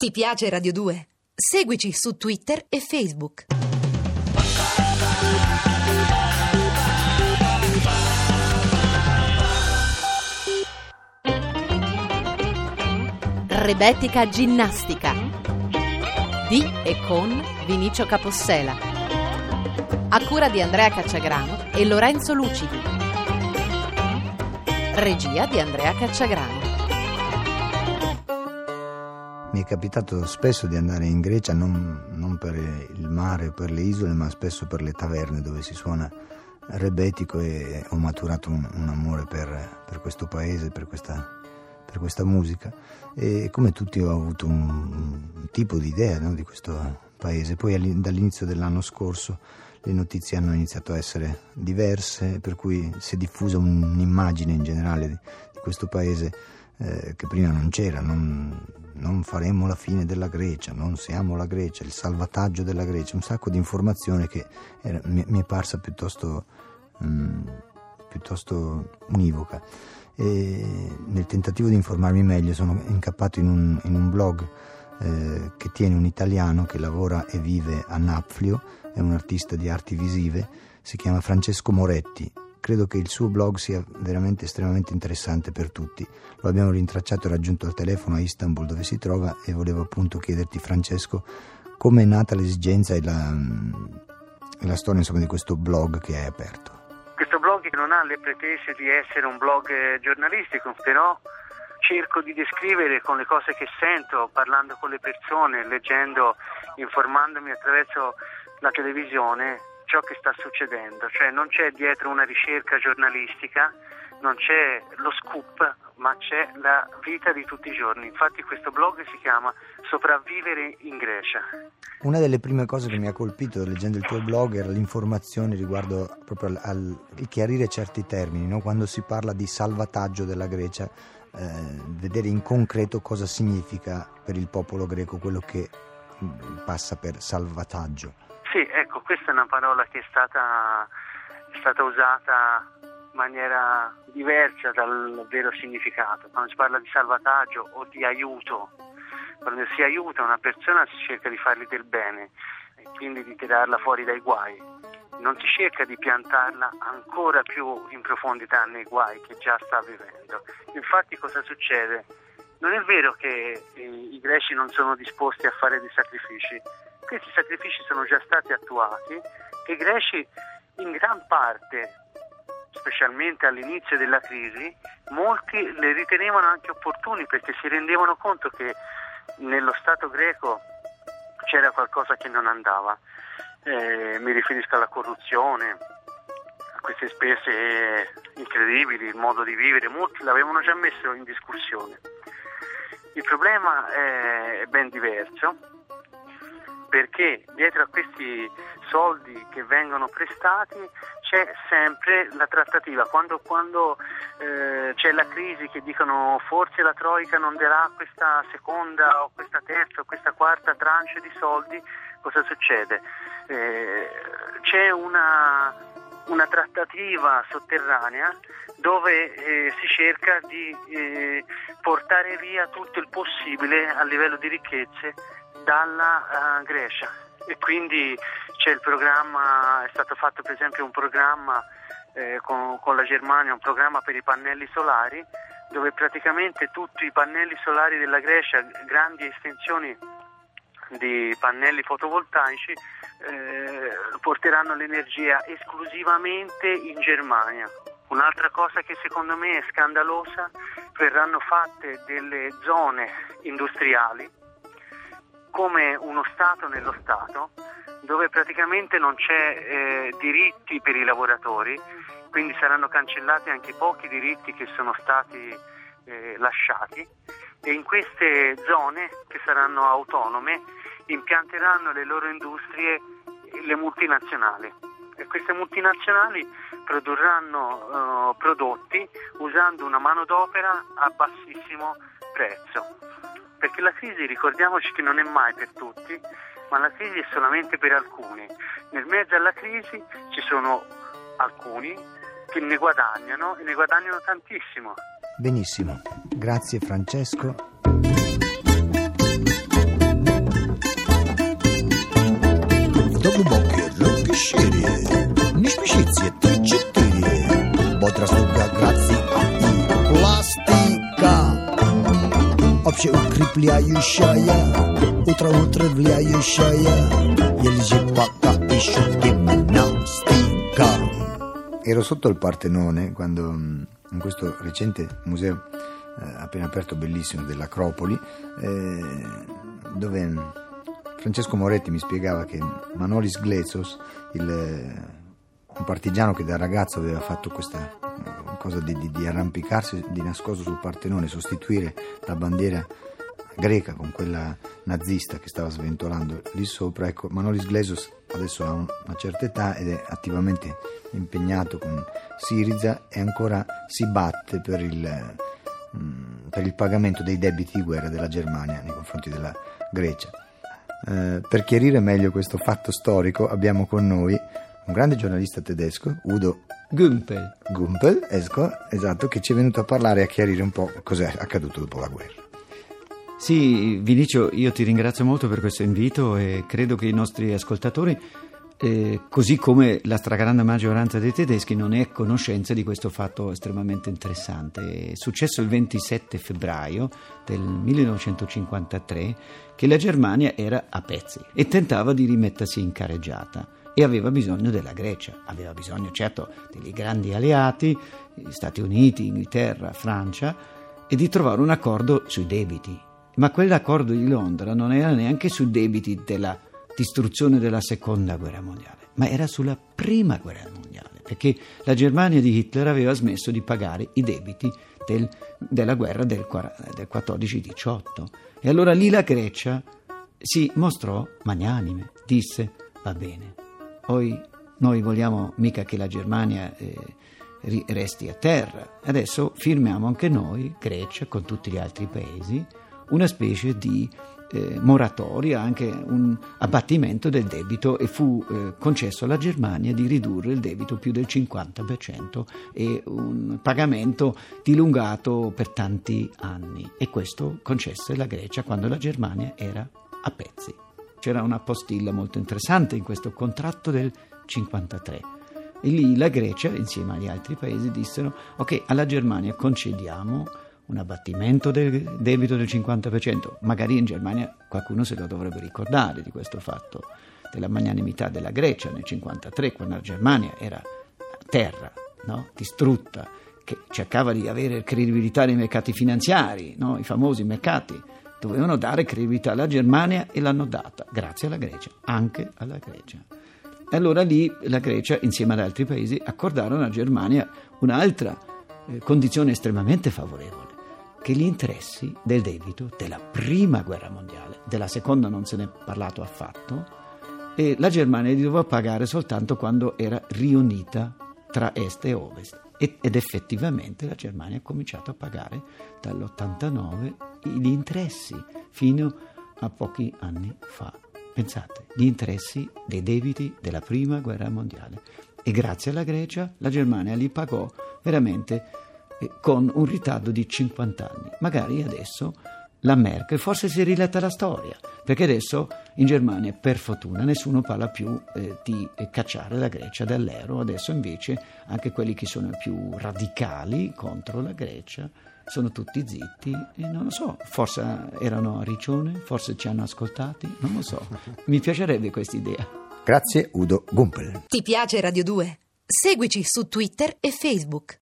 Ti piace Radio 2? Seguici su Twitter e Facebook. Rebetica Ginnastica di e con Vinicio Capossela. A cura di Andrea Cacciagrano e Lorenzo Lucidi. Regia di Andrea Cacciagrano. È capitato spesso di andare in Grecia non, non per il mare o per le isole, ma spesso per le taverne dove si suona rebetico e ho maturato un, un amore per, per, questo paese, per questa, per questa, musica e come tutti ho avuto un, un tipo di idea no, di questo paese. Poi dall'inizio dell'anno scorso le notizie hanno iniziato a essere diverse, per cui si è diffusa un'immagine in generale di, di questo paese eh, che prima non c'era, non, non, faremo la fine della Grecia, non siamo la Grecia, il salvataggio della Grecia, un sacco di informazione che era, mi, mi, è parsa piuttosto, mm, piuttosto univoca. E nel tentativo di informarmi meglio sono incappato in un, in un blog eh, che tiene un italiano che lavora e vive a Napflio, è un artista di arti visive, si chiama Francesco Moretti Credo che il suo blog sia veramente estremamente interessante per tutti. Lo abbiamo rintracciato e raggiunto al telefono a Istanbul dove si trova e volevo appunto chiederti Francesco come è nata l'esigenza e la, e la storia insomma, di questo blog che hai aperto. Questo blog non ha le pretese di essere un blog eh, giornalistico, però cerco di descrivere con le cose che sento, parlando con le persone, leggendo, informandomi attraverso la televisione, ciò che sta succedendo, cioè non c'è dietro una ricerca giornalistica, non c'è lo scoop, ma c'è la vita di tutti i giorni. Infatti questo blog si chiama Sopravvivere in Grecia. Una delle prime cose che mi ha colpito leggendo il tuo blog era l'informazione riguardo proprio al, chiarire certi termini, no? quando si parla di salvataggio della Grecia, eh, vedere in concreto cosa significa per il popolo greco quello che mm, passa per salvataggio. Sì, ecco, questa è una parola che è stata, è stata usata in maniera diversa dal vero significato. Quando si parla di salvataggio o di aiuto, quando si aiuta una persona si cerca di fargli del bene e quindi di tirarla fuori dai guai. Non si cerca di piantarla ancora più in profondità nei guai che già sta vivendo. Infatti cosa succede? Non è vero che i greci non sono disposti a fare dei sacrifici, questi sacrifici sono già stati attuati e i greci in gran parte, specialmente all'inizio della crisi, molti le ritenevano anche opportuni perché si rendevano conto che nello Stato greco c'era qualcosa che non andava. Eh, mi riferisco alla corruzione, a queste spese incredibili, il modo di vivere, molti l'avevano già messo in discussione. Il problema è ben diverso perché dietro a questi soldi che vengono prestati c'è sempre la trattativa, quando, quando eh, c'è la crisi che dicono forse la Troica non darà questa seconda o questa terza o questa quarta tranche di soldi, cosa succede? Eh, c'è una, una, trattativa sotterranea dove eh, si cerca di eh, portare via tutto il possibile a livello di ricchezze dalla uh, Grecia e quindi c'è il programma, è stato fatto per esempio un programma eh, con, con, la Germania, un programma per i pannelli solari dove praticamente tutti i pannelli solari della Grecia, grandi estensioni di pannelli fotovoltaici, eh, porteranno l'energia esclusivamente in Germania. Un'altra cosa che secondo me è scandalosa, verranno fatte delle zone industriali come uno Stato nello Stato, dove praticamente non c'è eh, diritti per i lavoratori, quindi saranno cancellati anche pochi diritti che sono stati eh, lasciati e in queste zone che saranno autonome impianteranno le loro industrie le multinazionali. E queste multinazionali produrranno uh, prodotti usando una manodopera a bassissimo prezzo perché la crisi ricordiamoci che non è mai per tutti, ma la crisi è solamente per alcuni. Nel mezzo alla crisi ci sono alcuni che ne guadagnano e ne guadagnano tantissimo. Benissimo, grazie Francesco. Dopo bocche, l'opiscerie, nispicizie, tricetterie, botra stuga, grazie vliaющая Утро утро влияющая Еле пока еще гимнастика Ero sotto il Partenone quando in questo recente museo eh, appena aperto bellissimo dell'Acropoli eh, dove Francesco Moretti mi spiegava che Manolis Glezos il un partigiano che da ragazzo aveva fatto questa cosa di, di, di, arrampicarsi di nascosto sul Partenone, sostituire la bandiera greca con quella nazista che stava sventolando lì sopra. Ecco, Manolis Glesos adesso ha una certa età ed è attivamente impegnato con Siriza e ancora si batte per il, mm, per il pagamento dei debiti di guerra della Germania nei confronti della Grecia. Eh, per chiarire meglio questo fatto storico abbiamo con noi un grande giornalista tedesco, Udo Gumpel. Gumpel, esatto, che ci è venuto a parlare e a chiarire un po' cos'è accaduto dopo la guerra. Sì, Vinicio, io ti ringrazio molto per questo invito e credo che i nostri ascoltatori, eh, così come la stragrande maggioranza dei tedeschi, non è a conoscenza di questo fatto estremamente interessante. È successo il 27 febbraio del 1953 che la Germania era a pezzi e tentava di rimettersi in careggiata e aveva bisogno della Grecia, aveva bisogno certo degli grandi alleati, Stati Uniti, Inghilterra, Francia, e di trovare un accordo sui debiti. Ma quell'accordo di Londra non era neanche sui debiti della distruzione della seconda guerra mondiale, ma era sulla prima guerra mondiale, perché la Germania di Hitler aveva smesso di pagare i debiti del, della guerra del, del 14-18. E allora lì la Grecia si mostrò magnanime, disse va bene, poi noi vogliamo mica che la Germania eh, resti a terra. Adesso firmiamo anche noi, Grecia, con tutti gli altri paesi, una specie di eh, moratoria, anche un abbattimento del debito e fu eh, concesso alla Germania di ridurre il debito più del 50% e un pagamento dilungato per tanti anni. E questo concesse la Grecia quando la Germania era a pezzi c'era una postilla molto interessante in questo contratto del 53. E lì la Grecia, insieme agli altri paesi, dissero: Ok, alla Germania concediamo un abbattimento del debito del 50%. Magari in Germania qualcuno se lo dovrebbe ricordare di questo fatto, della magnanimità della Grecia nel 53, quando la Germania era terra, no? distrutta, che cercava di avere credibilità nei mercati finanziari, no? i famosi mercati dovevano dare credibilità alla Germania e l'hanno data, grazie alla Grecia, anche alla Grecia. E allora lì la Grecia, insieme ad altri paesi, accordarono alla Germania un'altra eh, condizione estremamente favorevole, che gli interessi del debito della prima guerra mondiale, della seconda non se ne è parlato affatto, e la Germania li doveva pagare soltanto quando era riunita tra est e ovest. Ed effettivamente la Germania ha cominciato a pagare dall'89 gli interessi fino a pochi anni fa. Pensate, gli interessi dei debiti della prima guerra mondiale. E grazie alla Grecia la Germania li pagò veramente eh, con un ritardo di 50 anni. Magari adesso la Merkel forse si è riletta la storia, perché adesso in Germania per fortuna nessuno parla più eh, di cacciare la Grecia dall'euro, adesso invece anche quelli che sono più radicali contro la Grecia sono tutti zitti e non lo so, forse erano a Riccione, forse ci hanno ascoltati, non lo so, mi piacerebbe questa idea. Grazie Udo Gumpel. Ti piace Radio 2? Seguici su Twitter e Facebook.